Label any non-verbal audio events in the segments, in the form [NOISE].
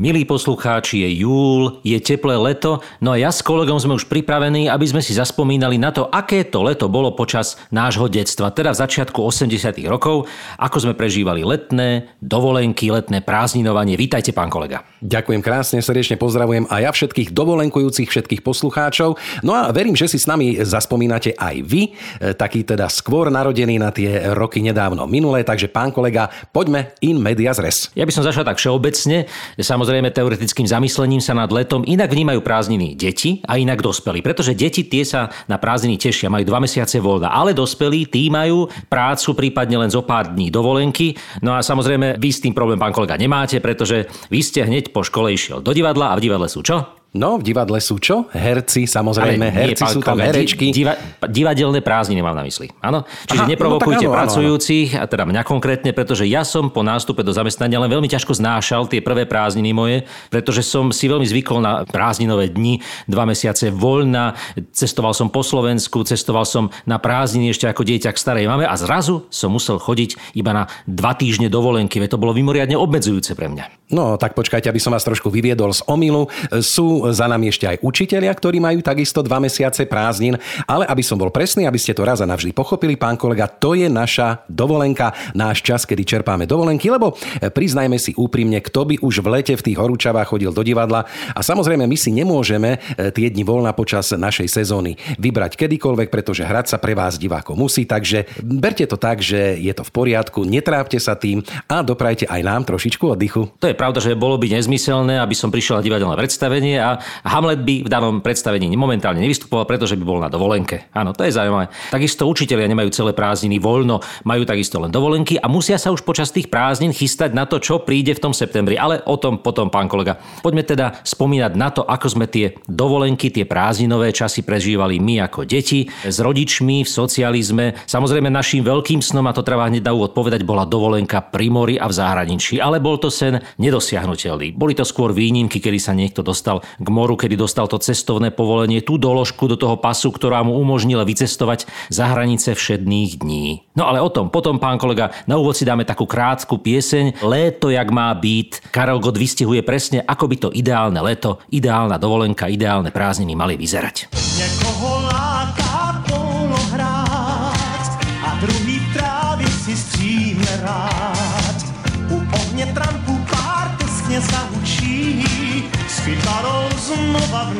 Milí poslucháči, je júl, je teplé leto, no a ja s kolegom sme už pripravení, aby sme si zaspomínali na to, aké to leto bolo počas nášho detstva, teda v začiatku 80 rokov, ako sme prežívali letné, dovolenky, letné prázdninovanie. Vítajte, pán kolega. Ďakujem krásne, srdečne pozdravujem a ja všetkých dovolenkujúcich, všetkých poslucháčov. No a verím, že si s nami zaspomínate aj vy, e, taký teda skôr narodený na tie roky nedávno minulé, takže pán kolega, poďme in medias res. Ja by som začal tak všeobecne, samozrejme samozrejme teoretickým zamyslením sa nad letom inak vnímajú prázdniny deti a inak dospelí. Pretože deti tie sa na prázdniny tešia, majú dva mesiace voľna, ale dospelí tí majú prácu prípadne len zo pár dní dovolenky. No a samozrejme vy s tým problém, pán kolega, nemáte, pretože vy ste hneď po škole išiel do divadla a v divadle sú čo? No, v divadle sú čo? Herci, samozrejme, Ale herci nie, sú tam herečky. Diva, divadelné prázdniny mám na mysli. Áno? Čiže Aha, neprovokujte no, áno, pracujúcich, áno. a teda mňa konkrétne, pretože ja som po nástupe do zamestnania len veľmi ťažko znášal tie prvé prázdniny moje, pretože som si veľmi zvykol na prázdninové dni, dva mesiace voľna, cestoval som po Slovensku, cestoval som na prázdniny ešte ako dieťa k starej mame a zrazu som musel chodiť iba na dva týždne dovolenky, veď to bolo mimoriadne obmedzujúce pre mňa. No, tak počkajte, aby som vás trošku vyviedol z omilu. Sú za nami ešte aj učitelia, ktorí majú takisto dva mesiace prázdnin, ale aby som bol presný, aby ste to raz a navždy pochopili, pán kolega, to je naša dovolenka, náš čas, kedy čerpáme dovolenky, lebo e, priznajme si úprimne, kto by už v lete v tých horúčavách chodil do divadla. A samozrejme my si nemôžeme e, tie dni voľna počas našej sezóny vybrať kedykoľvek, pretože hrať sa pre vás diváko musí, takže berte to tak, že je to v poriadku, netrápte sa tým a doprajte aj nám trošičku oddychu. To je pravda, že bolo by nezmyselné, aby som prišiel na divadelné predstavenie a Hamlet by v danom predstavení momentálne nevystupoval, pretože by bol na dovolenke. Áno, to je zaujímavé. Takisto učitelia nemajú celé prázdniny voľno, majú takisto len dovolenky a musia sa už počas tých prázdnin chystať na to, čo príde v tom septembri. Ale o tom potom, pán kolega. Poďme teda spomínať na to, ako sme tie dovolenky, tie prázdninové časy prežívali my ako deti s rodičmi v socializme. Samozrejme našim veľkým snom, a to treba hneď úvod povedať, bola dovolenka pri mori a v zahraničí. Ale bol to sen nedosiahnutelný. Boli to skôr výnimky, kedy sa niekto dostal k moru, kedy dostal to cestovné povolenie, tú doložku do toho pasu, ktorá mu umožnila vycestovať za hranice všedných dní. No ale o tom, potom, pán kolega, na úvod si dáme takú krátku pieseň Léto, jak má byť. Karel Gott vystihuje presne, ako by to ideálne leto, ideálna dovolenka, ideálne prázdniny mali vyzerať. Niekoho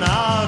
now.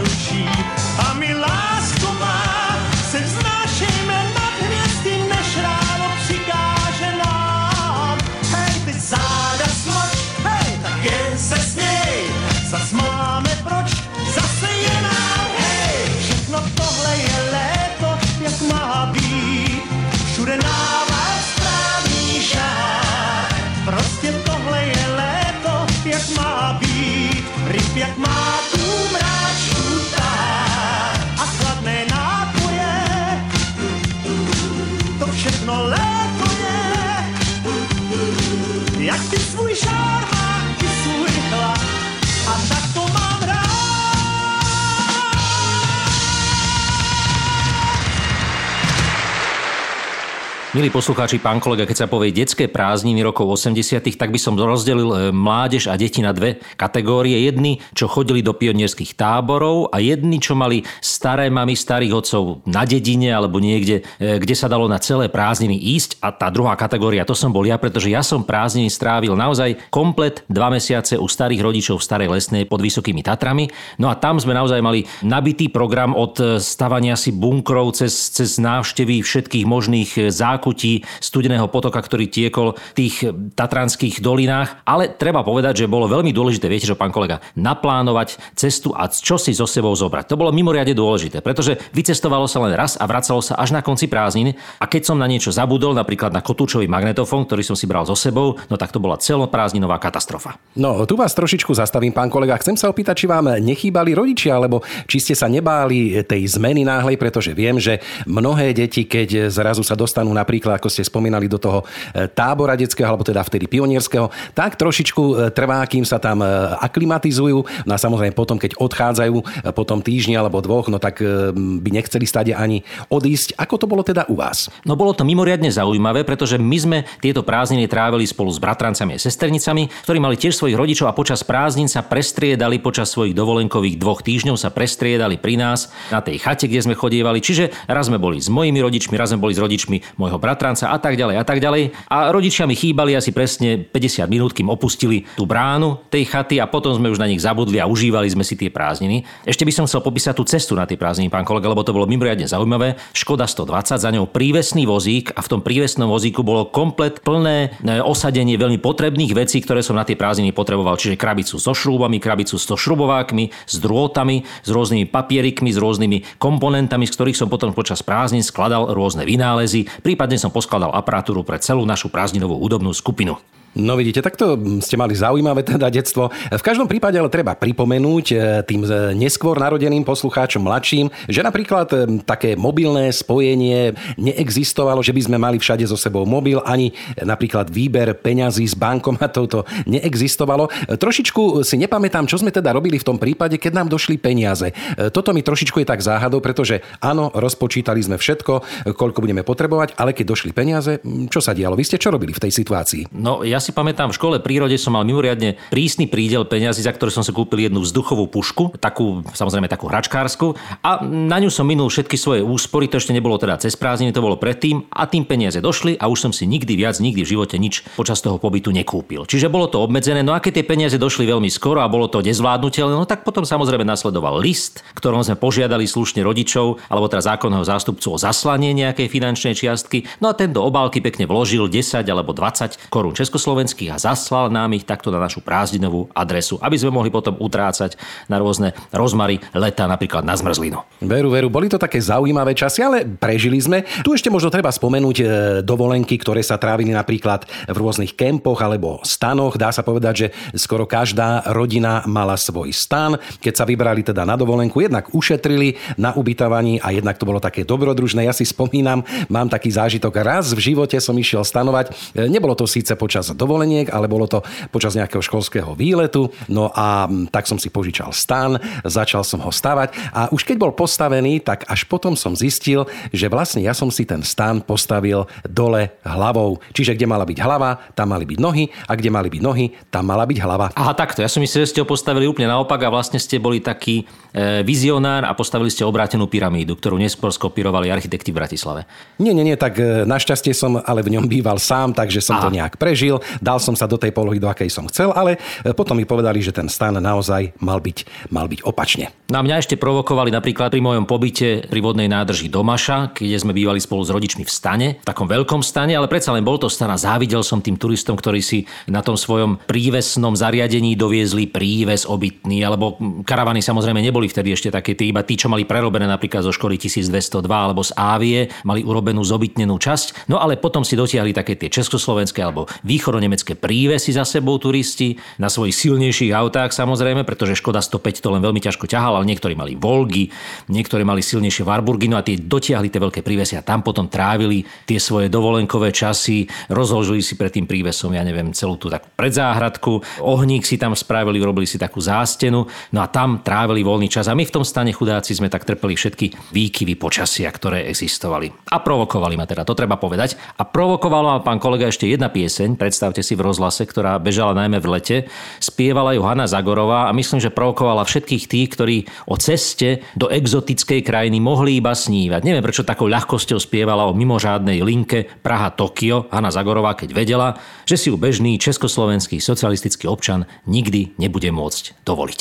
Milí poslucháči, pán kolega, keď sa povie detské prázdniny rokov 80 tak by som rozdelil e, mládež a deti na dve kategórie. Jedni, čo chodili do pionierských táborov a jedni, čo mali staré mamy, starých otcov na dedine alebo niekde, e, kde sa dalo na celé prázdniny ísť. A tá druhá kategória, to som bol ja, pretože ja som prázdniny strávil naozaj komplet dva mesiace u starých rodičov v Starej Lesnej pod Vysokými Tatrami. No a tam sme naozaj mali nabitý program od e, stavania si bunkrov cez, cez návštevy všetkých možných zákonov zákutí studeného potoka, ktorý tiekol v tých tatranských dolinách. Ale treba povedať, že bolo veľmi dôležité, viete, že pán kolega, naplánovať cestu a čo si so sebou zobrať. To bolo mimoriadne dôležité, pretože vycestovalo sa len raz a vracalo sa až na konci prázdnin. A keď som na niečo zabudol, napríklad na kotúčový magnetofón, ktorý som si bral so sebou, no tak to bola celoprázdninová katastrofa. No, tu vás trošičku zastavím, pán kolega. Chcem sa opýtať, či vám nechýbali rodičia, alebo či ste sa nebáli tej zmeny náhlej, pretože viem, že mnohé deti, keď zrazu sa dostanú na napríklad, ako ste spomínali, do toho e, tábora detského, alebo teda vtedy pionierského, tak trošičku e, trvá, kým sa tam aklimatizujú. No a samozrejme potom, keď odchádzajú po tom týždni alebo dvoch, no tak by nechceli stade ani odísť. Ako to bolo teda u vás? No bolo to mimoriadne zaujímavé, pretože my sme tieto prázdniny trávili spolu s bratrancami a sesternicami, ktorí mali tiež svojich rodičov a počas prázdnin sa prestriedali počas svojich dovolenkových dvoch týždňov sa prestriedali pri nás na tej chate, kde sme chodievali. Čiže raz sme boli s mojimi rodičmi, raz sme boli s rodičmi môjho bratranca a tak ďalej a tak ďalej. A rodičia mi chýbali asi presne 50 minút, kým opustili tú bránu tej chaty a potom sme už na nich zabudli a užívali sme si tie prázdniny. Ešte by som chcel popísať tú cestu na tie prázdniny, pán kolega, lebo to bolo mimoriadne zaujímavé. Škoda 120, za ňou prívesný vozík a v tom prívesnom vozíku bolo komplet plné e, osadenie veľmi potrebných vecí, ktoré som na tie prázdniny potreboval. Čiže krabicu so šrúbami, krabicu s šrubovákmi, s drôtami, s rôznymi papierikmi, s rôznymi komponentami, z ktorých som potom počas prázdnin skladal rôzne vynálezy, prípadne som poskladal aparatúru pre celú našu prázdninovú hudobnú skupinu. No vidíte, takto ste mali zaujímavé teda detstvo. V každom prípade ale treba pripomenúť e, tým e, neskôr narodeným poslucháčom mladším, že napríklad e, také mobilné spojenie neexistovalo, že by sme mali všade so sebou mobil, ani napríklad výber peňazí s bankomatov to neexistovalo. Trošičku si nepamätám, čo sme teda robili v tom prípade, keď nám došli peniaze. Toto mi trošičku je tak záhadou, pretože áno, rozpočítali sme všetko, koľko budeme potrebovať, ale keď došli peniaze, čo sa dialo? Vy ste čo robili v tej situácii? No ja si pamätám, v škole prírode som mal mimoriadne prísny prídel peňazí, za ktoré som si kúpil jednu vzduchovú pušku, takú, samozrejme takú hračkársku, a na ňu som minul všetky svoje úspory, to ešte nebolo teda cez prázdniny, to bolo predtým, a tým peniaze došli a už som si nikdy viac, nikdy v živote nič počas toho pobytu nekúpil. Čiže bolo to obmedzené, no a keď tie peniaze došli veľmi skoro a bolo to nezvládnutelné, no tak potom samozrejme nasledoval list, ktorom sme požiadali slušne rodičov alebo teda zákonného zástupcu o zaslanie nejakej finančnej čiastky. No a ten do obálky pekne vložil 10 alebo 20 korún Československých slovenských a zaslal nám ich takto na našu prázdninovú adresu, aby sme mohli potom utrácať na rôzne rozmary leta, napríklad na zmrzlinu. Veru, veru, boli to také zaujímavé časy, ale prežili sme. Tu ešte možno treba spomenúť e, dovolenky, ktoré sa trávili napríklad v rôznych kempoch alebo stanoch. Dá sa povedať, že skoro každá rodina mala svoj stan. Keď sa vybrali teda na dovolenku, jednak ušetrili na ubytovaní a jednak to bolo také dobrodružné. Ja si spomínam, mám taký zážitok. Raz v živote som išiel stanovať. E, nebolo to síce počas dovoleniek, ale bolo to počas nejakého školského výletu. No a tak som si požičal stan, začal som ho stavať a už keď bol postavený, tak až potom som zistil, že vlastne ja som si ten stan postavil dole hlavou. Čiže kde mala byť hlava, tam mali byť nohy a kde mali byť nohy, tam mala byť hlava. Aha, takto. Ja som myslel, že ste ho postavili úplne naopak a vlastne ste boli taký e, vizionár a postavili ste obrátenú pyramídu, ktorú neskôr skopírovali architekti v Bratislave. Nie, nie, nie, tak e, našťastie som ale v ňom býval sám, takže som Aha. to nejak prežil. Dal som sa do tej polohy, do akej som chcel, ale e, potom mi povedali, že ten stan naozaj mal byť, mal byť opačne. Na no mňa ešte provokovali napríklad pri mojom pobyte pri vodnej nádrži Domaša, keď sme bývali spolu s rodičmi v stane, v takom veľkom stane, ale predsa len bol to stan a závidel som tým turistom, ktorí si na tom svojom prívesnom zariadení doviezli príves obytný, alebo karavany samozrejme neboli vtedy ešte také, tí, iba tí, čo mali prerobené napríklad zo školy 1202 alebo z Ávie, mali urobenú zobytnenú časť, no ale potom si dotiahli také tie československé alebo východonemecké nejaké prívesy za sebou turisti, na svojich silnejších autách samozrejme, pretože Škoda 105 to len veľmi ťažko ťahal, ale niektorí mali Volgy, niektorí mali silnejšie Warburgy, no a tie dotiahli tie veľké prívesy a tam potom trávili tie svoje dovolenkové časy, rozložili si pred tým prívesom, ja neviem, celú tú takú predzáhradku, ohník si tam spravili, urobili si takú zástenu, no a tam trávili voľný čas a my v tom stane chudáci sme tak trpeli všetky výkyvy počasia, ktoré existovali. A provokovali ma teda, to treba povedať. A provokovala ma pán kolega ešte jedna pieseň, predstavte si v rozhlase, ktorá bežala najmä v lete. Spievala ju Hanna Zagorová a myslím, že provokovala všetkých tých, ktorí o ceste do exotickej krajiny mohli iba snívať. Neviem, prečo takou ľahkosťou spievala o mimožádnej linke Praha-Tokio Hanna Zagorová, keď vedela, že si ju bežný československý socialistický občan nikdy nebude môcť dovoliť.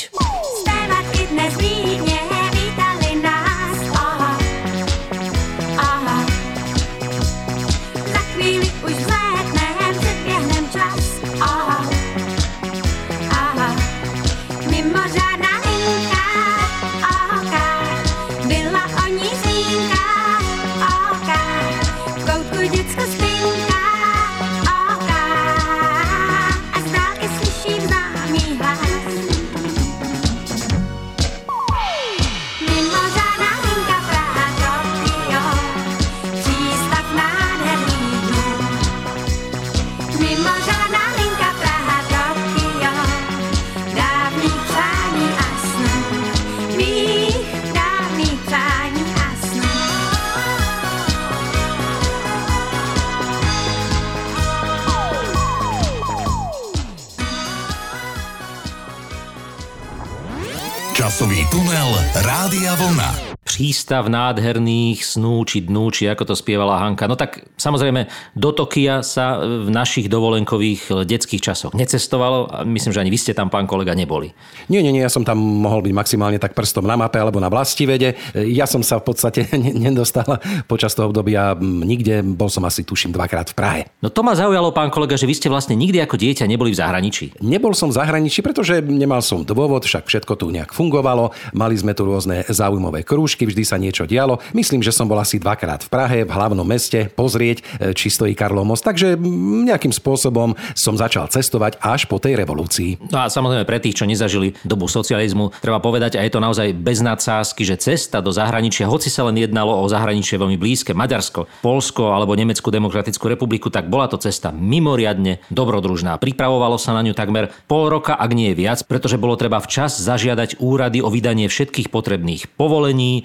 Prístav nádherných snú či dnú, či ako to spievala Hanka. No tak samozrejme do Tokia sa v našich dovolenkových detských časoch necestovalo a myslím, že ani vy ste tam, pán kolega, neboli. Nie, nie, nie, ja som tam mohol byť maximálne tak prstom na mape alebo na vede. Ja som sa v podstate [LAUGHS] nedostal počas toho obdobia nikde, bol som asi tuším dvakrát v Prahe. No to ma zaujalo, pán kolega, že vy ste vlastne nikdy ako dieťa neboli v zahraničí. Nebol som v zahraničí, pretože nemal som dôvod, však všetko tu nejak fungovalo, mali sme tu rôzne zaujímavé krúžky, vždy sa niečo dialo. Myslím, že som bol asi dvakrát v Prahe, v hlavnom meste, pozrieť, e, či stojí Karlov most. Takže nejakým spôsobom som začal cestovať až po tej revolúcii. No a samozrejme pre tých, čo nezažili dobu socializmu, treba povedať, a je to naozaj bez nadsázky, že cesta do zahraničia, hoci sa len jednalo o zahraničie veľmi blízke, Maďarsko, Polsko alebo Nemeckú demokratickú republiku, tak bola to cesta mimoriadne dobrodružná. Pripravovalo sa na ňu takmer pol roka, ak nie viac, pretože bolo treba včas zažiadať úrady o vydanie všetkých potrebných povolení, dovolení,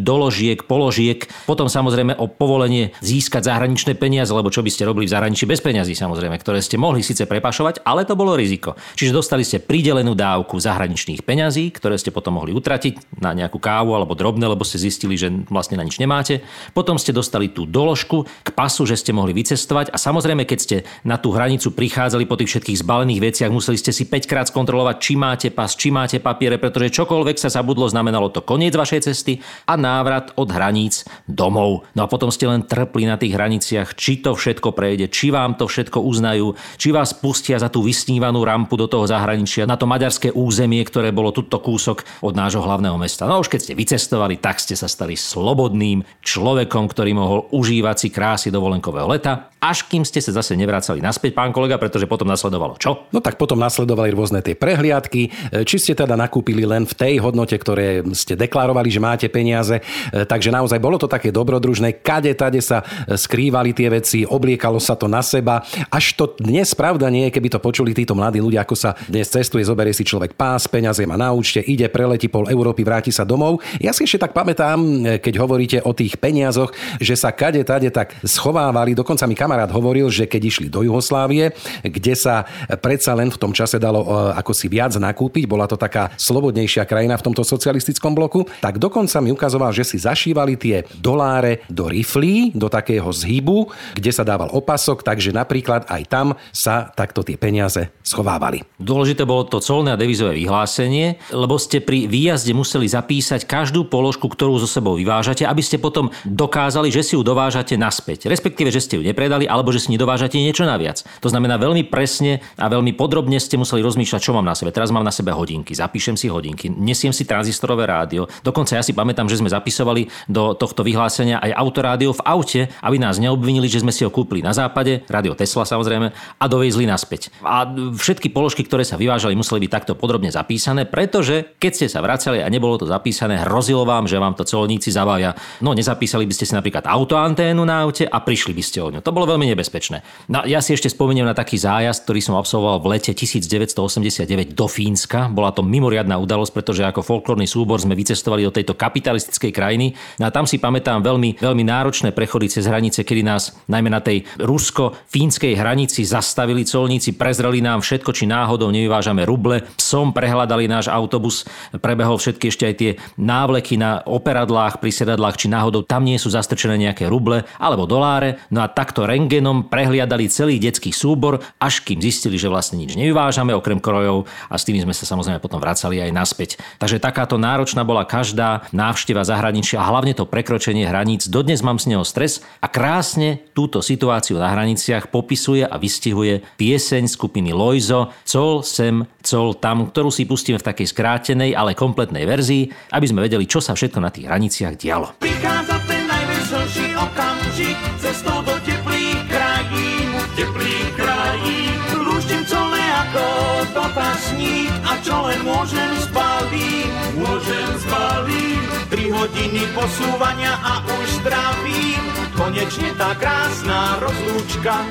doložiek, položiek, potom samozrejme o povolenie získať zahraničné peniaze, lebo čo by ste robili v zahraničí bez peňazí samozrejme, ktoré ste mohli síce prepašovať, ale to bolo riziko. Čiže dostali ste pridelenú dávku zahraničných peňazí, ktoré ste potom mohli utratiť na nejakú kávu alebo drobné, lebo ste zistili, že vlastne na nič nemáte. Potom ste dostali tú doložku k pasu, že ste mohli vycestovať a samozrejme, keď ste na tú hranicu prichádzali po tých všetkých zbalených veciach, museli ste si 5 krát skontrolovať, či máte pas, či máte papiere, pretože čokoľvek sa zabudlo, znamenalo to koniec vašej cesty a návrat od hraníc domov. No a potom ste len trpli na tých hraniciach, či to všetko prejde, či vám to všetko uznajú, či vás pustia za tú vysnívanú rampu do toho zahraničia, na to maďarské územie, ktoré bolo tuto kúsok od nášho hlavného mesta. No už keď ste vycestovali, tak ste sa stali slobodným človekom, ktorý mohol užívať si krásy dovolenkového leta až kým ste sa zase nevracali naspäť, pán kolega, pretože potom nasledovalo čo? No tak potom nasledovali rôzne tie prehliadky, e, či ste teda nakúpili len v tej hodnote, ktoré ste deklarovali, že máte peniaze. E, takže naozaj bolo to také dobrodružné, kade tade sa e, skrývali tie veci, obliekalo sa to na seba. Až to dnes pravda nie je, keby to počuli títo mladí ľudia, ako sa dnes cestuje, zoberie si človek pás, peniaze má na účte, ide, preletí pol Európy, vráti sa domov. Ja si ešte tak pamätám, keď hovoríte o tých peniazoch, že sa kade tade tak schovávali, dokonca mi kamarát kamarát hovoril, že keď išli do Jugoslávie, kde sa predsa len v tom čase dalo e, ako si viac nakúpiť, bola to taká slobodnejšia krajina v tomto socialistickom bloku, tak dokonca mi ukazoval, že si zašívali tie doláre do riflí, do takého zhybu, kde sa dával opasok, takže napríklad aj tam sa takto tie peniaze schovávali. Dôležité bolo to colné a devizové vyhlásenie, lebo ste pri výjazde museli zapísať každú položku, ktorú zo sebou vyvážate, aby ste potom dokázali, že si ju dovážate naspäť. Respektíve, že ste ju nepredali, nedostali, alebo že si nedovážate niečo naviac. To znamená, veľmi presne a veľmi podrobne ste museli rozmýšľať, čo mám na sebe. Teraz mám na sebe hodinky, zapíšem si hodinky, nesiem si tranzistorové rádio. Dokonca ja si pamätám, že sme zapisovali do tohto vyhlásenia aj autorádio v aute, aby nás neobvinili, že sme si ho kúpili na západe, rádio Tesla samozrejme, a doviezli naspäť. A všetky položky, ktoré sa vyvážali, museli byť takto podrobne zapísané, pretože keď ste sa vracali a nebolo to zapísané, hrozilo vám, že vám to colníci zabavia. No nezapísali by ste si napríklad autoanténu na aute a prišli by ste o ňu. To bolo veľmi nebezpečné. No, ja si ešte spomeniem na taký zájazd, ktorý som absolvoval v lete 1989 do Fínska. Bola to mimoriadná udalosť, pretože ako folklórny súbor sme vycestovali do tejto kapitalistickej krajiny. No a tam si pamätám veľmi, veľmi náročné prechody cez hranice, kedy nás najmä na tej rusko-fínskej hranici zastavili colníci, prezreli nám všetko, či náhodou nevyvážame ruble. Psom prehľadali náš autobus, prebehol všetky ešte aj tie návleky na operadlách, pri sedadlách, či náhodou tam nie sú zastrčené nejaké ruble alebo doláre. No a takto rengenom prehliadali celý detský súbor, až kým zistili, že vlastne nič nevyvážame okrem krojov a s tými sme sa samozrejme potom vracali aj naspäť. Takže takáto náročná bola každá návšteva zahraničia a hlavne to prekročenie hraníc. Dodnes mám z neho stres a krásne túto situáciu na hraniciach popisuje a vystihuje pieseň skupiny Loizo Col sem, col tam, ktorú si pustíme v takej skrátenej, ale kompletnej verzii, aby sme vedeli, čo sa všetko na tých hraniciach dialo. Prichádza dotazník a čo len môžem zbaliť, môžem zbaliť. Tri hodiny posúvania a už zdravím, konečne tá krásna rozlúčka.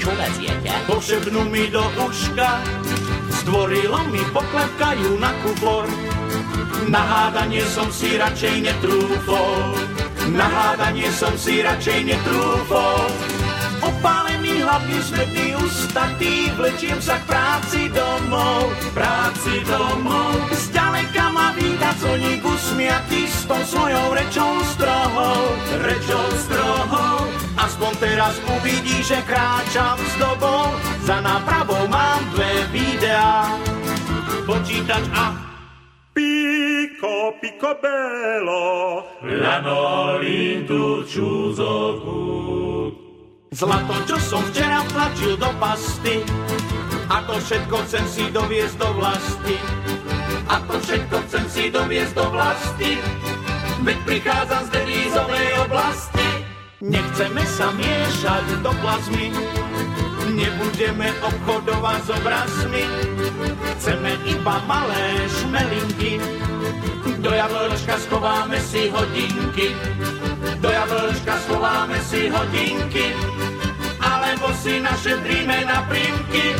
Čo veziete? Pošepnú mi do uška, stvorilo mi poklepkajú na kufor. Na hádanie som si radšej netrúfol, na hádanie som si radšej netrúfol. Opálený hlas hlavne smedný ustatý, vlečiem sa k práci domov, práci domov. Zďaleka ma víta colník usmiatý s tou svojou rečou strohou, rečou strohou. Aspoň teraz uvidí, že kráčam s dobou, za nápravou mám dve videá, počítač a Pico, picobello, lanolin tu Zlato, čo som včera tlačil do pasty, a to všetko chcem si doviesť do vlasti. A to všetko chcem si doviesť do vlasti, veď prichádzam z devízovej oblasti. Nechceme sa miešať do plazmy, nebudeme obchodovať s obrazmi, chceme iba malé šmelinky, do jablčka schováme si hodinky, do jablčka schováme si hodinky, alebo si našetríme na prímky.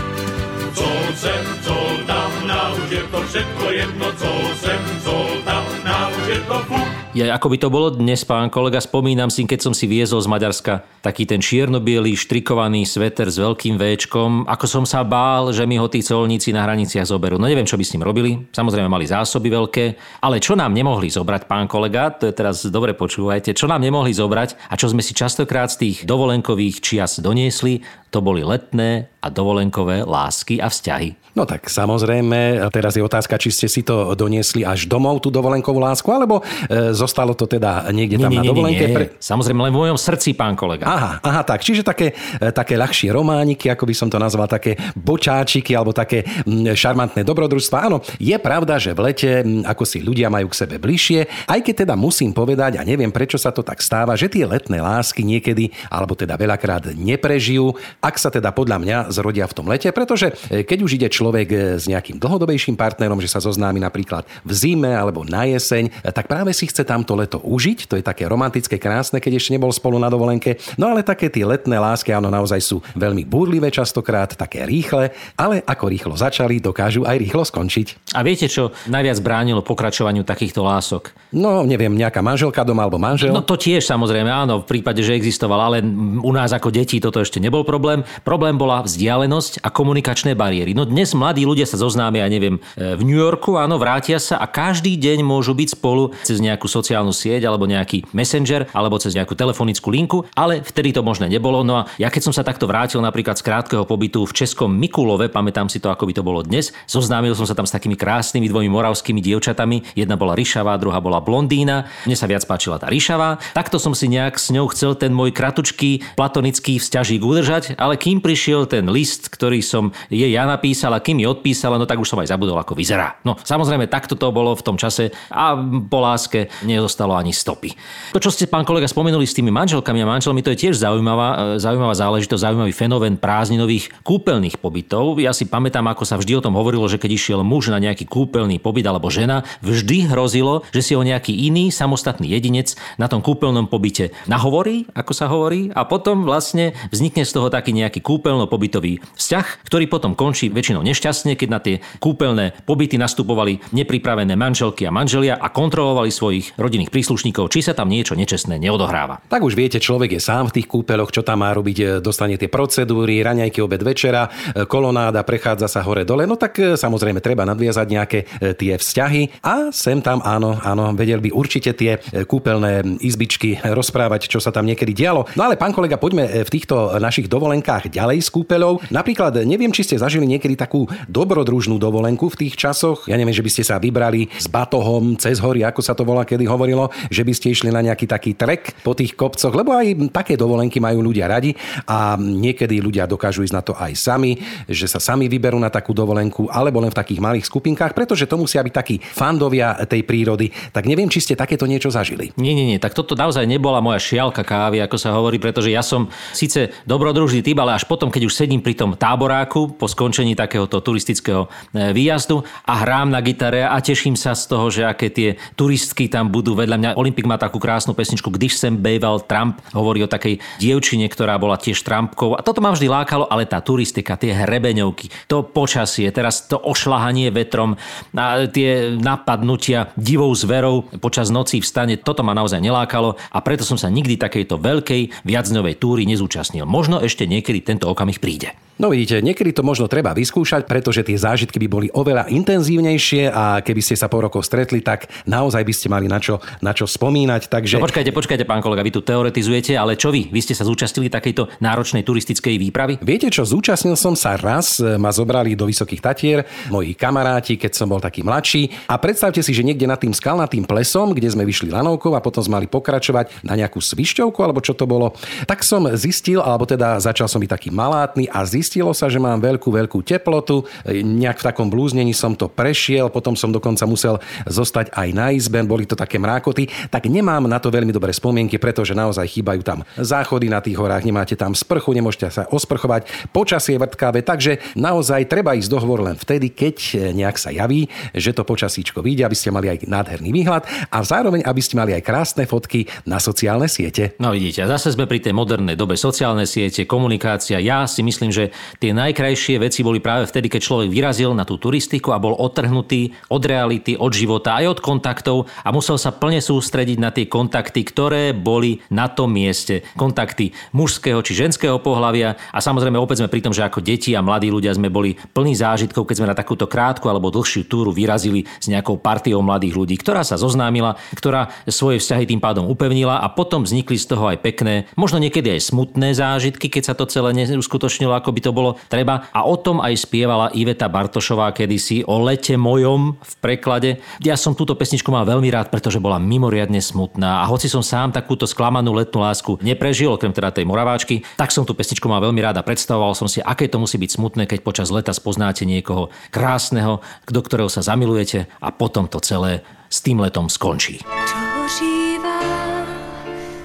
Co sem, co tam, na už je to všetko jedno, co sem, co tam, na už je to fuk. Ja, ako by to bolo dnes, pán kolega, spomínam si, keď som si viezol z Maďarska taký ten čierno-bielý štrikovaný sveter s veľkým Včkom, ako som sa bál, že mi ho tí colníci na hraniciach zoberú. No neviem, čo by s ním robili. Samozrejme mali zásoby veľké, ale čo nám nemohli zobrať, pán kolega, to je teraz dobre počúvajte, čo nám nemohli zobrať a čo sme si častokrát z tých dovolenkových čias doniesli, to boli letné a dovolenkové lásky a vzťahy. No tak samozrejme, teraz je otázka, či ste si to doniesli až domov, tú dovolenkovú lásku, alebo e, zostalo to teda niekde tam nie, nie, na dovolenke? Nie, nie. Pre... Samozrejme len v mojom srdci, pán kolega. Aha, aha, tak. Čiže také, e, také ľahšie romániky, ako by som to nazval, také bočáčiky alebo také šarmantné dobrodružstva. Áno, je pravda, že v lete, ako si ľudia majú k sebe bližšie, aj keď teda musím povedať, a neviem prečo sa to tak stáva, že tie letné lásky niekedy, alebo teda veľakrát neprežijú, ak sa teda podľa mňa zrodia v tom lete, pretože e, keď už ide človek e, s nejakým dlhodobejším partnerom, že sa zoznámi napríklad v zime alebo na jeseň, e, tak práve si chce tamto leto užiť. To je také romantické, krásne, keď ešte nebol spolu na dovolenke. No ale také tie letné lásky, áno, naozaj sú veľmi búrlivé častokrát, také rýchle, ale ako rýchlo začali, dokážu aj rýchlo skončiť. A viete, čo najviac bránilo pokračovaniu takýchto lások? No, neviem, nejaká manželka doma alebo manžel? No to tiež samozrejme, áno, v prípade, že existoval, ale u nás ako deti toto ešte nebol problém. Problém bola vzdialenosť a komunikačné bariéry. No dnes mladí ľudia sa zoznámia, ja neviem, e, v New Yorku, áno, vrátia sa a každý deň môžu byť spolu cez nejakú sociálnu sieť alebo nejaký messenger alebo cez nejakú telefonickú linku, ale vtedy to možné nebolo. No a ja keď som sa takto vrátil napríklad z krátkeho pobytu v Českom Mikulove, pamätám si to, ako by to bolo dnes, zoznámil som sa tam s takými krásnymi dvomi moravskými dievčatami. Jedna bola ryšavá, druhá bola blondína. Mne sa viac páčila tá ryšavá. Takto som si nejak s ňou chcel ten môj kratučký platonický vzťažík udržať, ale kým prišiel ten list, ktorý som jej ja a kým mi odpísala, no tak už som aj zabudol, ako vyzerá. No samozrejme, takto to bolo v tom čase a po láske nezostalo ani stopy. To, čo ste, pán kolega, spomenuli s tými manželkami a manželmi, to je tiež zaujímavá, e, zaujímavá záležitosť, zaujímavý fenomén prázdninových kúpeľných pobytov. Ja si pamätám, ako sa vždy o tom hovorilo, že keď išiel muž na nejaký kúpeľný pobyt alebo žena, vždy hrozilo, že si ho nejaký iný samostatný jedinec na tom kúpeľnom pobyte nahovorí, ako sa hovorí, a potom vlastne vznikne z toho taký nejaký kúpeľno-pobytový vzťah, ktorý potom končí väčšinou nešťastne, keď na tie kúpeľné pobyty nastupovali nepripravené manželky a manželia a kontrolovali svojich rodinných príslušníkov, či sa tam niečo nečestné neodohráva. Tak už viete, človek je sám v tých kúpeľoch, čo tam má robiť, e, dostane tie procedúry, raňajky, obed, večera, e, kolonáda, prechádza sa hore-dole, no tak e, samozrejme treba nadviazať nejaké tie vzťahy a sem tam áno, áno, vedel by určite tie kúpeľné izbičky rozprávať, čo sa tam niekedy dialo. No ale pán kolega, poďme v týchto našich dovolenkách ďalej s kúpeľou. Napríklad, neviem, či ste zažili niekedy takú dobrodružnú dovolenku v tých časoch. Ja neviem, že by ste sa vybrali s batohom cez hory, ako sa to volá, kedy hovorilo, že by ste išli na nejaký taký trek po tých kopcoch, lebo aj také dovolenky majú ľudia radi a niekedy ľudia dokážu ísť na to aj sami, že sa sami vyberú na takú dovolenku alebo len v takých malých skupinkách, pretože to musia byť takí fandovia tej prírody. Tak neviem, či ste takéto niečo zažili. Nie, nie, nie, tak toto naozaj nebola moja šialka kávy, ako sa hovorí, pretože ja som síce dobrodružný typ, ale až potom, keď už sedím pri tom táboráku po skončení takéhoto turistického e, výjazdu a hrám na gitare a teším sa z toho, že aké tie turistky tam budú vedľa mňa. Olympik má takú krásnu pesničku Když sem bejval Trump, hovorí o takej dievčine, ktorá bola tiež Trumpkou. A toto ma vždy lákalo, ale tá turistika, tie hrebeňovky, to počasie, teraz to ošlahanie vetrom, a tie napadnutia divou zverou počas nocí v stane, toto ma naozaj nelákalo a preto som sa nikdy takejto veľkej viacdňovej túry nezúčastnil. Možno ešte niekedy tento okamih príde. No vidíte, niekedy to možno treba vyskúšať, pretože tie zážitky by boli oveľa intenzívnejšie a keby ste sa po rokoch stretli, tak naozaj by ste mali na čo, na čo spomínať. Takže... No počkajte, počkajte, pán kolega, vy tu teoretizujete, ale čo vy? Vy ste sa zúčastnili takejto náročnej turistickej výpravy? Viete čo, zúčastnil som sa raz, e, ma zobrali do Vysokých Tatier, moji kamaráti, keď som bol taký mladší. A predstavte si, že niekde nad tým skalnatým plesom, kde sme vyšli lanovkou a potom sme mali pokračovať na nejakú svišťovku, alebo čo to bolo, tak som zistil, alebo teda začal som byť taký malátny a zistil, zistilo sa, že mám veľkú, veľkú teplotu, nejak v takom blúznení som to prešiel, potom som dokonca musel zostať aj na izbe, boli to také mrákoty, tak nemám na to veľmi dobré spomienky, pretože naozaj chýbajú tam záchody na tých horách, nemáte tam sprchu, nemôžete sa osprchovať, počasie vrtkavé, takže naozaj treba ísť do hovor len vtedy, keď nejak sa javí, že to počasíčko vyjde, aby ste mali aj nádherný výhľad a zároveň, aby ste mali aj krásne fotky na sociálne siete. No vidíte, zase sme pri tej modernej dobe sociálne siete, komunikácia. Ja si myslím, že tie najkrajšie veci boli práve vtedy, keď človek vyrazil na tú turistiku a bol odtrhnutý od reality, od života, aj od kontaktov a musel sa plne sústrediť na tie kontakty, ktoré boli na tom mieste. Kontakty mužského či ženského pohľavia a samozrejme opäť sme pri tom, že ako deti a mladí ľudia sme boli plní zážitkov, keď sme na takúto krátku alebo dlhšiu túru vyrazili s nejakou partiou mladých ľudí, ktorá sa zoznámila, ktorá svoje vzťahy tým pádom upevnila a potom vznikli z toho aj pekné, možno niekedy aj smutné zážitky, keď sa to celé neuskutočnilo, ako by bolo treba. A o tom aj spievala Iveta Bartošová kedysi o lete mojom v preklade. Ja som túto pesničku mal veľmi rád, pretože bola mimoriadne smutná a hoci som sám takúto sklamanú letnú lásku neprežil, okrem teda tej moraváčky, tak som tú pesničku mal veľmi rád a predstavoval som si, aké to musí byť smutné, keď počas leta spoznáte niekoho krásneho, do ktorého sa zamilujete a potom to celé s tým letom skončí. Dožíva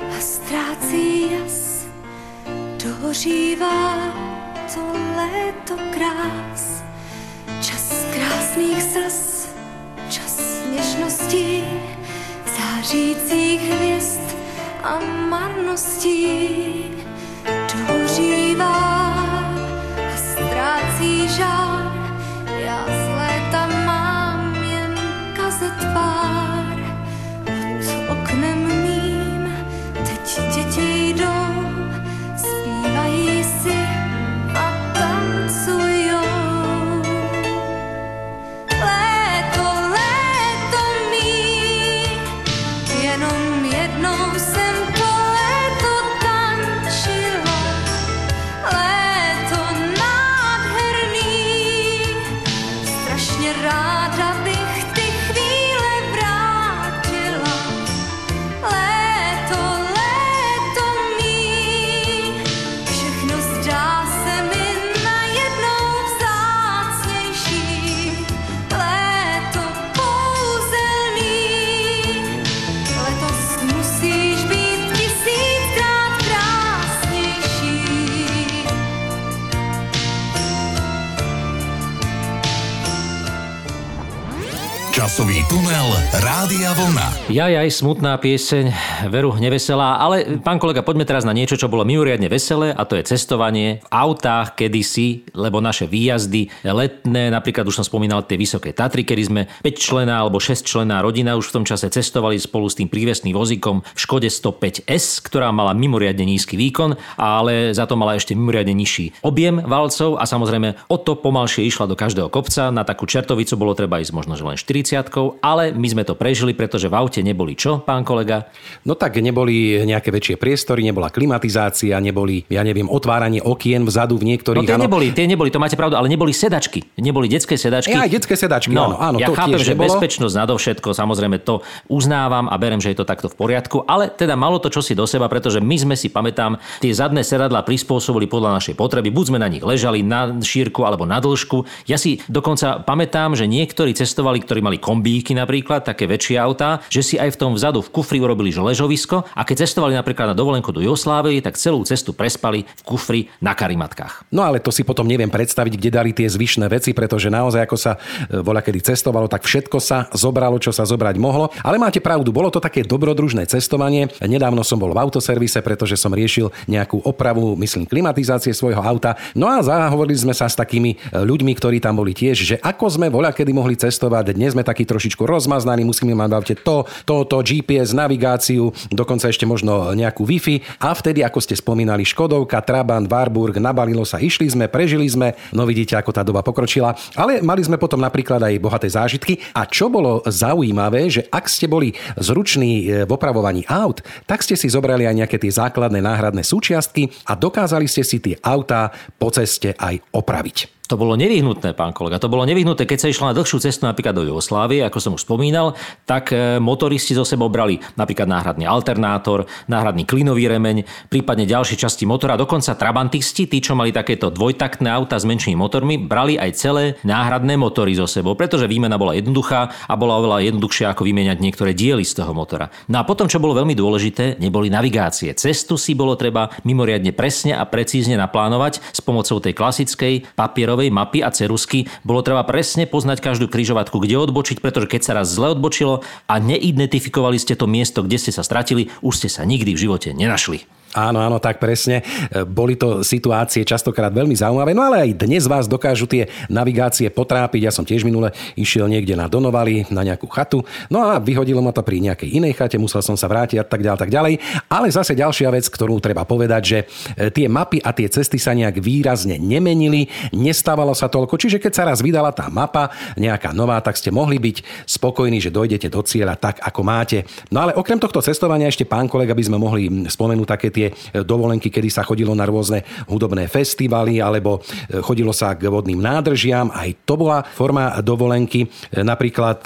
a strácí jas, dožíva to léto krás. Čas krásných slz, čas něžností, zářících hvězd a marností. Dožívá a ztrácí žár, já Ja aj smutná pieseň, veru neveselá, ale pán kolega, poďme teraz na niečo, čo bolo mimoriadne veselé a to je cestovanie v autách kedysi, lebo naše výjazdy letné, napríklad už som spomínal tie vysoké Tatry, kedy sme 5 člená alebo 6 člená rodina už v tom čase cestovali spolu s tým prívesným vozíkom v Škode 105S, ktorá mala mimoriadne nízky výkon, ale za to mala ešte mimoriadne nižší objem valcov a samozrejme o to pomalšie išla do každého kopca. Na takú čertovicu bolo treba ísť možno že len 40 ale my sme to prežili, pretože v aute neboli čo, pán kolega? No tak neboli nejaké väčšie priestory, nebola klimatizácia, neboli, ja neviem, otváranie okien vzadu v niektorých. No tie ano... neboli, tie neboli, to máte pravdu, ale neboli sedačky. Neboli detské sedačky. Ja, aj detské sedačky, no, áno, áno. Ja to chápem, tiež že nebolo. bezpečnosť nadovšetko, samozrejme to uznávam a berem, že je to takto v poriadku, ale teda malo to čosi do seba, pretože my sme si, pamätám, tie zadné sedadla prispôsobili podľa našej potreby. Buď sme na nich ležali na šírku alebo na dĺžku. Ja si dokonca pamätám, že niektorí cestovali, ktorí mali kombíky napríklad, také väčšie autá, že si aj v tom vzadu v kufri urobili ležovisko a keď cestovali napríklad na dovolenku do Jugoslávy, tak celú cestu prespali v kufri na karimatkách. No ale to si potom neviem predstaviť, kde dali tie zvyšné veci, pretože naozaj ako sa e, voľa kedy cestovalo, tak všetko sa zobralo, čo sa zobrať mohlo. Ale máte pravdu, bolo to také dobrodružné cestovanie. Nedávno som bol v autoservise, pretože som riešil nejakú opravu, myslím, klimatizácie svojho auta. No a zahovorili sme sa s takými e, ľuďmi, ktorí tam boli tiež, že ako sme voľa kedy mohli cestovať, dnes sme taký trošičku rozmaznaný, musíme mať bavte to, to, to, GPS, navigáciu, dokonca ešte možno nejakú Wi-Fi. A vtedy, ako ste spomínali, Škodovka, Trabant, Warburg, nabalilo sa, išli sme, prežili sme, no vidíte, ako tá doba pokročila. Ale mali sme potom napríklad aj bohaté zážitky. A čo bolo zaujímavé, že ak ste boli zruční e, v opravovaní aut, tak ste si zobrali aj nejaké tie základné náhradné súčiastky a dokázali ste si tie autá po ceste aj opraviť. To bolo nevyhnutné, pán kolega. To bolo nevyhnutné, keď sa išlo na dlhšiu cestu napríklad do Jugoslávie, ako som už spomínal, tak e, motoristi zo sebou brali napríklad náhradný alternátor, náhradný klinový remeň, prípadne ďalšie časti motora. Dokonca trabantisti, tí, čo mali takéto dvojtaktné auta s menšími motormi, brali aj celé náhradné motory zo sebou, pretože výmena bola jednoduchá a bola oveľa jednoduchšia ako vymieňať niektoré diely z toho motora. No a potom, čo bolo veľmi dôležité, neboli navigácie. Cestu si bolo treba mimoriadne presne a precízne naplánovať s pomocou tej klasickej papierovej krížovej mapy a cerusky bolo treba presne poznať každú križovatku, kde odbočiť, pretože keď sa raz zle odbočilo a neidentifikovali ste to miesto, kde ste sa stratili, už ste sa nikdy v živote nenašli. Áno, áno, tak presne. Boli to situácie častokrát veľmi zaujímavé, no ale aj dnes vás dokážu tie navigácie potrápiť. Ja som tiež minule išiel niekde na Donovali, na nejakú chatu, no a vyhodilo ma to pri nejakej inej chate, musel som sa vrátiť a tak ďalej, tak ďalej. Ale zase ďalšia vec, ktorú treba povedať, že e, tie mapy a tie cesty sa nejak výrazne nemenili, nestávalo sa toľko, čiže keď sa raz vydala tá mapa, nejaká nová, tak ste mohli byť spokojní, že dojdete do cieľa tak, ako máte. No ale okrem tohto cestovania ešte pán kolega by sme mohli spomenúť také tie tie e, dovolenky, kedy sa chodilo na rôzne hudobné festivaly alebo e, chodilo sa k vodným nádržiam. Aj to bola forma dovolenky. E, napríklad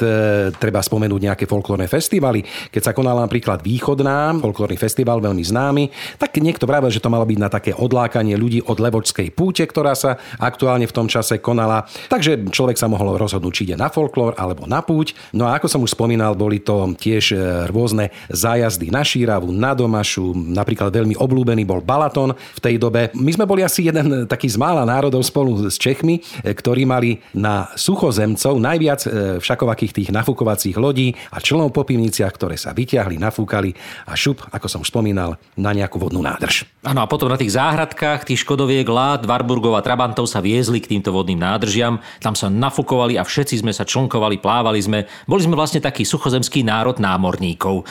treba spomenúť nejaké folklórne festivaly. Keď sa konala napríklad Východná, folklórny festival veľmi známy, tak niekto vravel, že to malo byť na také odlákanie ľudí od Levočskej púte, ktorá sa aktuálne v tom čase konala. Takže človek sa mohol rozhodnúť, či ide na folklór alebo na púť. No a ako som už spomínal, boli to tiež rôzne zájazdy na Šíravu, na Domašu, napríklad veľmi obľúbený bol Balaton v tej dobe. My sme boli asi jeden taký z mála národov spolu s Čechmi, e, ktorí mali na suchozemcov najviac e, všakovakých tých nafúkovacích lodí a člnov po pivniciach, ktoré sa vyťahli, nafúkali a šup, ako som spomínal, na nejakú vodnú nádrž. Áno, a potom na tých záhradkách tých Škodoviek, Lád, Warburgov a Trabantov sa viezli k týmto vodným nádržiam. Tam sa nafúkovali a všetci sme sa člnkovali, plávali sme. Boli sme vlastne taký suchozemský národ námorníkov.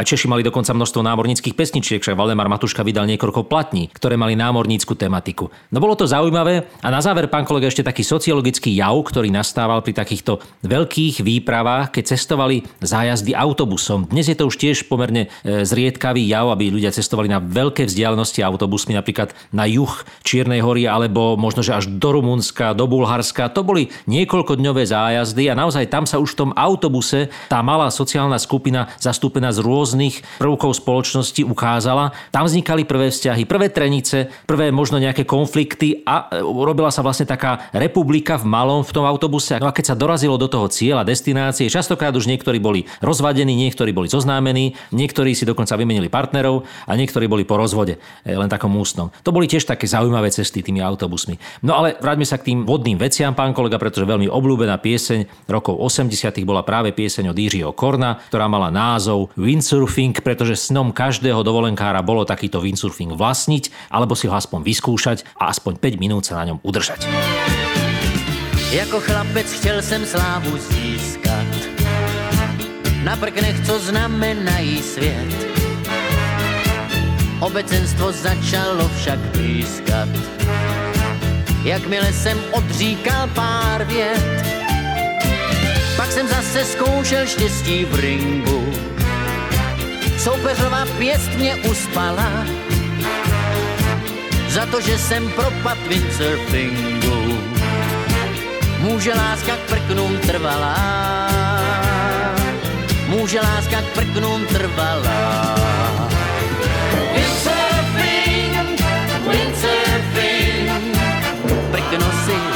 A Češi mali dokonca množstvo námorníckých pesničiek, však Valdemar Matuška vydal niekoľko platní, ktoré mali námornícku tematiku. No bolo to zaujímavé a na záver, pán kolega, ešte taký sociologický jav, ktorý nastával pri takýchto veľkých výpravách, keď cestovali zájazdy autobusom. Dnes je to už tiež pomerne e, zriedkavý jav, aby ľudia cestovali na veľké vzdialenosti autobusmi, napríklad na juh Čiernej hory alebo možno, že až do Rumunska, do Bulharska. To boli niekoľkodňové zájazdy a naozaj tam sa už v tom autobuse tá malá sociálna skupina zastúpená z rôznych rôznych prvkov spoločnosti ukázala. Tam vznikali prvé vzťahy, prvé trenice, prvé možno nejaké konflikty a e, robila sa vlastne taká republika v malom v tom autobuse. No a keď sa dorazilo do toho cieľa, destinácie, častokrát už niektorí boli rozvadení, niektorí boli zoznámení, niektorí si dokonca vymenili partnerov a niektorí boli po rozvode, e, len takom ústnom. To boli tiež také zaujímavé cesty tými autobusmi. No ale vráťme sa k tým vodným veciam, pán kolega, pretože veľmi obľúbená pieseň rokov 80. bola práve pieseň od Jiřího Korna, ktorá mala názov Windsor windsurfing, pretože snom každého dovolenkára bolo takýto windsurfing vlastniť, alebo si ho aspoň vyskúšať a aspoň 5 minút sa na ňom udržať. Jako chlapec chtěl jsem slávu získat. Na prknech, co znamenají svět. Obecenstvo začalo však blízkat. Jakmile jsem odříkal pár vět Pak jsem zase zkoušel štěstí v ringu Soupeřová pěst mě uspala Za to, že jsem propad windsurfingu. Může láska k prknům trvalá Může láska k prknům trvalá Windsurfing, windsurfing. Prkno si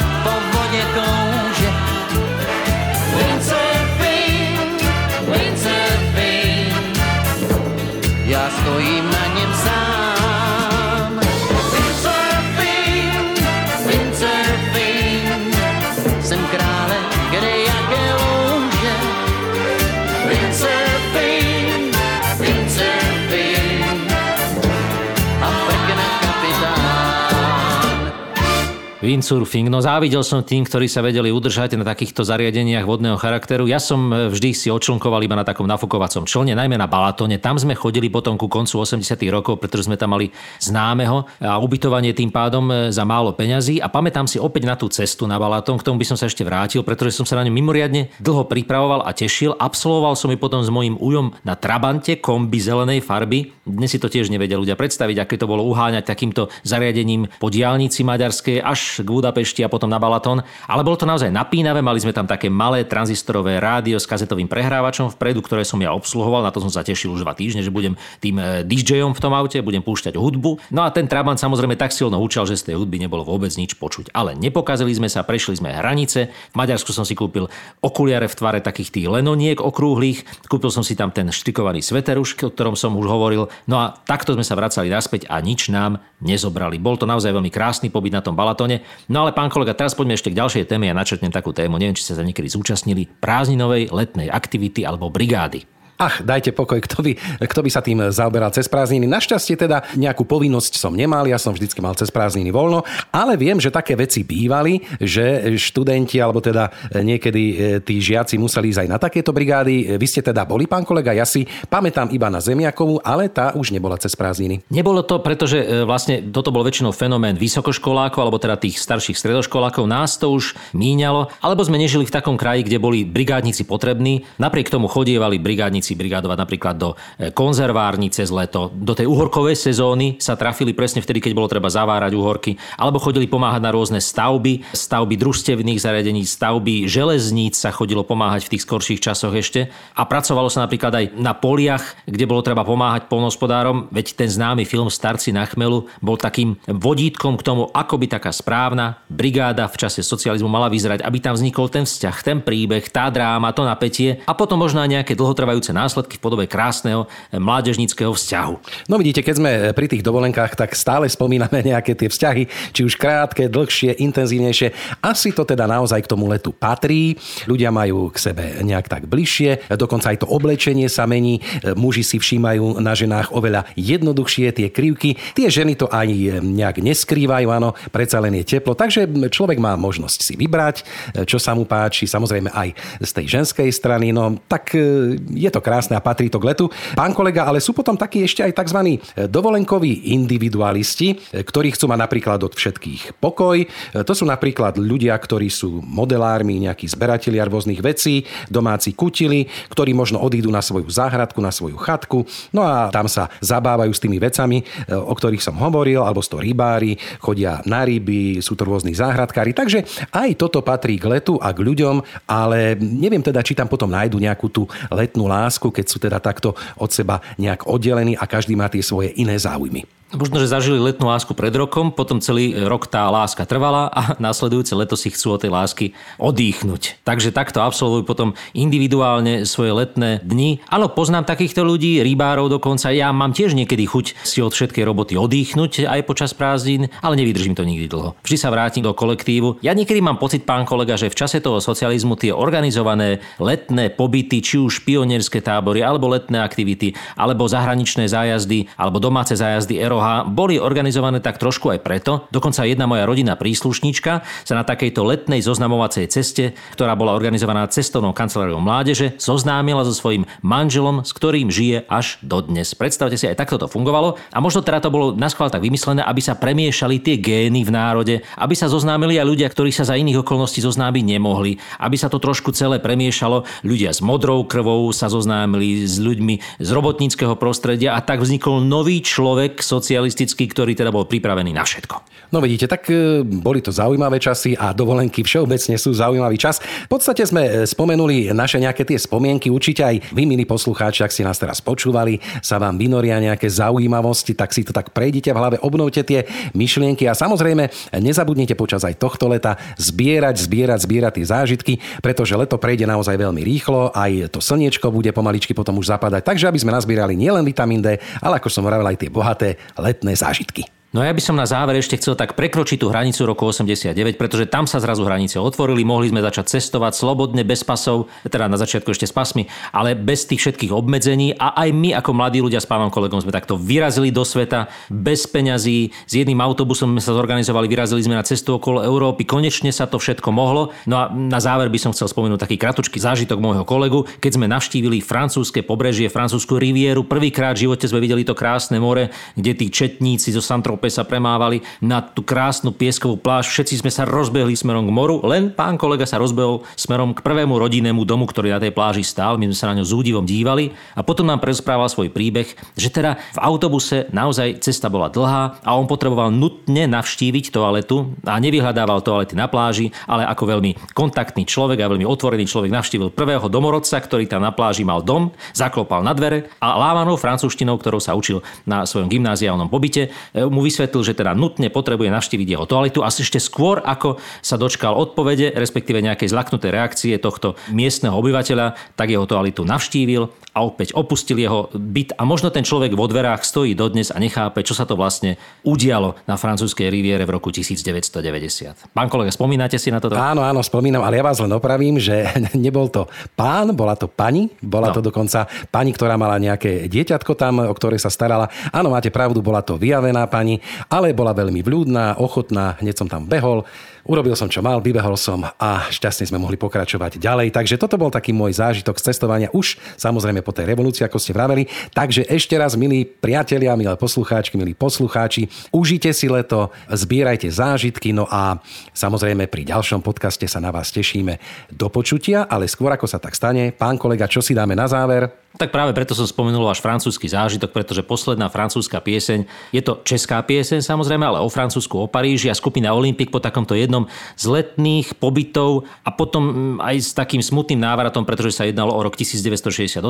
Windsurfing. No závidel som tým, ktorí sa vedeli udržať na takýchto zariadeniach vodného charakteru. Ja som e, vždy si odčlnkoval iba na takom nafukovacom člne, najmä na Balatone. Tam sme chodili potom ku koncu 80 rokov, pretože sme tam mali známeho a ubytovanie tým pádom e, za málo peňazí. A pamätám si opäť na tú cestu na Balaton, k tomu by som sa ešte vrátil, pretože som sa na ňu mimoriadne dlho pripravoval a tešil. Absolvoval som ju potom s mojím ujom na Trabante kombi zelenej farby. Dnes si to tiež nevedia ľudia predstaviť, aké to bolo uháňať takýmto zariadením po diálnici maďarskej až k Budapešti a potom na Balaton. Ale bolo to naozaj napínavé, mali sme tam také malé tranzistorové rádio s kazetovým prehrávačom vpredu, ktoré som ja obsluhoval, na to som sa tešil už dva týždne, že budem tým e, DJom v tom aute, budem púšťať hudbu. No a ten Trabant samozrejme tak silno učal, že z tej hudby nebolo vôbec nič počuť. Ale nepokazili sme sa, prešli sme hranice. V Maďarsku som si kúpil okuliare v tvare takých tých lenoniek okrúhlych, kúpil som si tam ten štrikovaný sveteruš, o ktorom som už hovoril. No a takto sme sa vracali naspäť a nič nám nezobrali. Bol to naozaj veľmi krásny pobyt na tom Balatone. No ale pán kolega, teraz poďme ešte k ďalšej téme ja načrtnem takú tému. Neviem, či ste sa niekedy zúčastnili prázdninovej letnej aktivity alebo brigády. Ach, dajte pokoj, kto by, kto by sa tým zaoberal cez prázdniny. Našťastie teda nejakú povinnosť som nemal, ja som vždycky mal cez prázdniny voľno, ale viem, že také veci bývali, že študenti alebo teda niekedy e, tí žiaci museli ísť aj na takéto brigády. Vy ste teda boli, pán kolega, ja si pamätám iba na Zemiakovú, ale tá už nebola cez prázdniny. Nebolo to, pretože e, vlastne toto bol väčšinou fenomén vysokoškolákov alebo teda tých starších stredoškolákov. Nás to už míňalo, alebo sme nežili v takom kraji, kde boli brigádnici potrební. Napriek tomu chodievali brigádnici si brigádovať napríklad do e, konzervárni cez leto. Do tej uhorkovej sezóny sa trafili presne vtedy, keď bolo treba zavárať uhorky, alebo chodili pomáhať na rôzne stavby, stavby družstevných zariadení, stavby železníc sa chodilo pomáhať v tých skorších časoch ešte. A pracovalo sa napríklad aj na poliach, kde bolo treba pomáhať polnospodárom, veď ten známy film Starci na chmelu bol takým vodítkom k tomu, ako by taká správna brigáda v čase socializmu mala vyzerať, aby tam vznikol ten vzťah, ten príbeh, tá dráma, to napätie a potom možno aj nejaké dlhotrvajúce následky v podobe krásneho eh, mládežníckého vzťahu. No vidíte, keď sme eh, pri tých dovolenkách, tak stále spomíname [LAUGHS] nejaké tie vzťahy, či už krátke, dlhšie, intenzívnejšie. Asi to teda naozaj k tomu letu patrí. Ľudia majú k sebe nejak tak bližšie, dokonca aj to oblečenie sa mení. Eh, muži si všímajú na ženách oveľa jednoduchšie tie krivky. Tie ženy to aj nejak neskrývajú, áno, predsa len je teplo. Takže človek má možnosť si vybrať, čo sa mu páči, samozrejme aj z tej ženskej strany. No tak je to krásne a patrí to k letu. Pán kolega, ale sú potom takí ešte aj tzv. dovolenkoví individualisti, ktorí chcú mať napríklad od všetkých pokoj. To sú napríklad ľudia, ktorí sú modelármi, nejakí zberatelia rôznych vecí, domáci kutili, ktorí možno odídu na svoju záhradku, na svoju chatku, no a tam sa zabávajú s tými vecami, o ktorých som hovoril, alebo z to rybári, chodia na ryby, sú to rôzni záhradkári. Takže aj toto patrí k letu a k ľuďom, ale neviem teda, či tam potom nájdu nejakú tú letnú lásku lásku, keď sú teda takto od seba nejak oddelení a každý má tie svoje iné záujmy. Možno, že zažili letnú lásku pred rokom, potom celý rok tá láska trvala a [LAUGHS] následujúce leto si chcú od tej lásky odýchnuť. Takže takto absolvujú potom individuálne svoje letné dni. Áno, poznám takýchto ľudí, rybárov dokonca. Ja mám tiež niekedy chuť si od všetkej roboty odýchnuť aj počas prázdnin, ale nevydržím to nikdy dlho. Vždy sa vrátim do kolektívu. Ja niekedy mám pocit, pán kolega, že v čase toho socializmu tie organizované letné pobyty, či už pionierské tábory, alebo letné aktivity, alebo zahraničné zájazdy, alebo domáce zájazdy Roha boli organizované tak trošku aj preto. Dokonca jedna moja rodina príslušníčka sa na takejto letnej zoznamovacej ceste, ktorá bola organizovaná cestovnou kanceláriou mládeže, zoznámila so svojím manželom, s ktorým žije až dodnes. Predstavte si, aj takto to fungovalo. A možno teda to bolo naskôr tak vymyslené, aby sa premiešali tie gény v národe, aby sa zoznámili aj ľudia, ktorí sa za iných okolností zoznámiť nemohli, aby sa to trošku celé premiešalo. Ľudia s modrou krvou sa zoznámili s ľuďmi z robotníckého prostredia a tak vznikol nový človek, socialistický, ktorý teda bol pripravený na všetko. No vidíte, tak e, boli to zaujímavé časy a dovolenky všeobecne sú zaujímavý čas. V podstate sme e, spomenuli naše nejaké tie spomienky, určite aj vy, milí poslucháči, ak si nás teraz počúvali, sa vám vynoria nejaké zaujímavosti, tak si to tak prejdite v hlave, obnovte tie myšlienky a samozrejme nezabudnite počas aj tohto leta zbierať, zbierať, zbierať tie zážitky, pretože leto prejde naozaj veľmi rýchlo, aj to slniečko bude pomaličky potom už zapadať, takže aby sme nazbierali nielen vitamín D, ale ako som hovoril aj tie bohaté letné zážitky. No ja by som na záver ešte chcel tak prekročiť tú hranicu roku 89, pretože tam sa zrazu hranice otvorili, mohli sme začať cestovať slobodne, bez pasov, teda na začiatku ešte s pasmi, ale bez tých všetkých obmedzení a aj my ako mladí ľudia s pánom kolegom sme takto vyrazili do sveta bez peňazí, s jedným autobusom sme sa zorganizovali, vyrazili sme na cestu okolo Európy, konečne sa to všetko mohlo. No a na záver by som chcel spomenúť taký kratučký zážitok môjho kolegu, keď sme navštívili francúzske pobrežie, francúzsku rivieru. Prvýkrát v živote sme videli to krásne more, kde tí četníci zo Santrope sa premávali na tú krásnu pieskovú pláž. Všetci sme sa rozbehli smerom k moru, len pán kolega sa rozbehol smerom k prvému rodinnému domu, ktorý na tej pláži stál. My sme sa na ňo s údivom dívali a potom nám prezprával svoj príbeh, že teda v autobuse naozaj cesta bola dlhá a on potreboval nutne navštíviť toaletu a nevyhľadával toalety na pláži, ale ako veľmi kontaktný človek a veľmi otvorený človek navštívil prvého domorodca, ktorý tam na pláži mal dom, zaklopal na dvere a lámanou francúzštinou, ktorou sa učil na svojom gymnáziálnom pobyte, mu vysvetlil, že teda nutne potrebuje navštíviť jeho toaletu a ešte skôr, ako sa dočkal odpovede, respektíve nejakej zlaknutej reakcie tohto miestneho obyvateľa, tak jeho toaletu navštívil a opäť opustil jeho byt a možno ten človek vo dverách stojí dodnes a nechápe, čo sa to vlastne udialo na francúzskej riviere v roku 1990. Pán kolega, spomínate si na toto? Áno, áno, spomínam, ale ja vás len opravím, že [LAUGHS] nebol to pán, bola to pani, bola no. to dokonca pani, ktorá mala nejaké dieťatko tam, o ktoré sa starala. Áno, máte pravdu, bola to vyjavená pani, ale bola veľmi vľúdna, ochotná, hneď som tam behol. Urobil som, čo mal, vybehol som a šťastne sme mohli pokračovať ďalej. Takže toto bol taký môj zážitok z cestovania už samozrejme po tej revolúcii, ako ste vraveli. Takže ešte raz, milí priatelia, milé poslucháčky, milí poslucháči, užite si leto, zbierajte zážitky, no a samozrejme pri ďalšom podcaste sa na vás tešíme do počutia, ale skôr ako sa tak stane, pán kolega, čo si dáme na záver? Tak práve preto som spomenul váš francúzsky zážitok, pretože posledná francúzska pieseň, je to česká pieseň samozrejme, ale o Francúzsku, o Paríži a skupina Olympic po takomto jednom z letných pobytov a potom mm, aj s takým smutným návratom, pretože sa jednalo o rok 1968,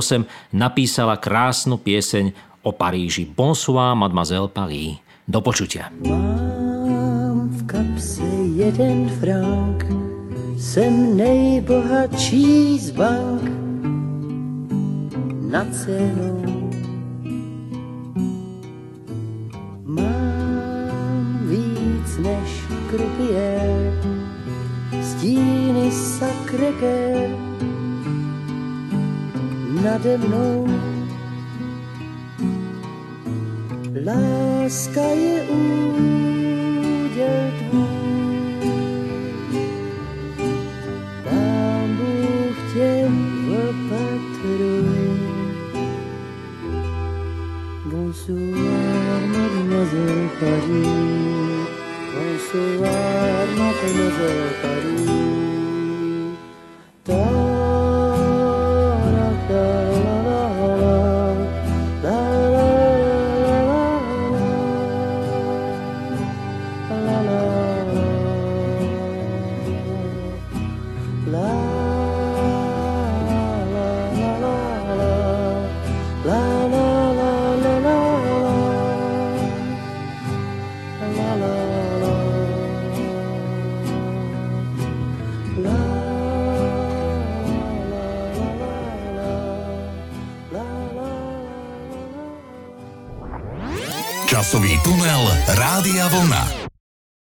napísala krásnu pieseň o Paríži. Bonsoir, mademoiselle Paris. Do počutia. Mám v kapse jeden frank, jsem nejbohatší z bank nad cenou. Mám víc než krupier, stíny sakreker nade mnou. Láska je úděl tvůj. Bonsoir, mademoiselle Paris. Bonsoir, mademoiselle Paris.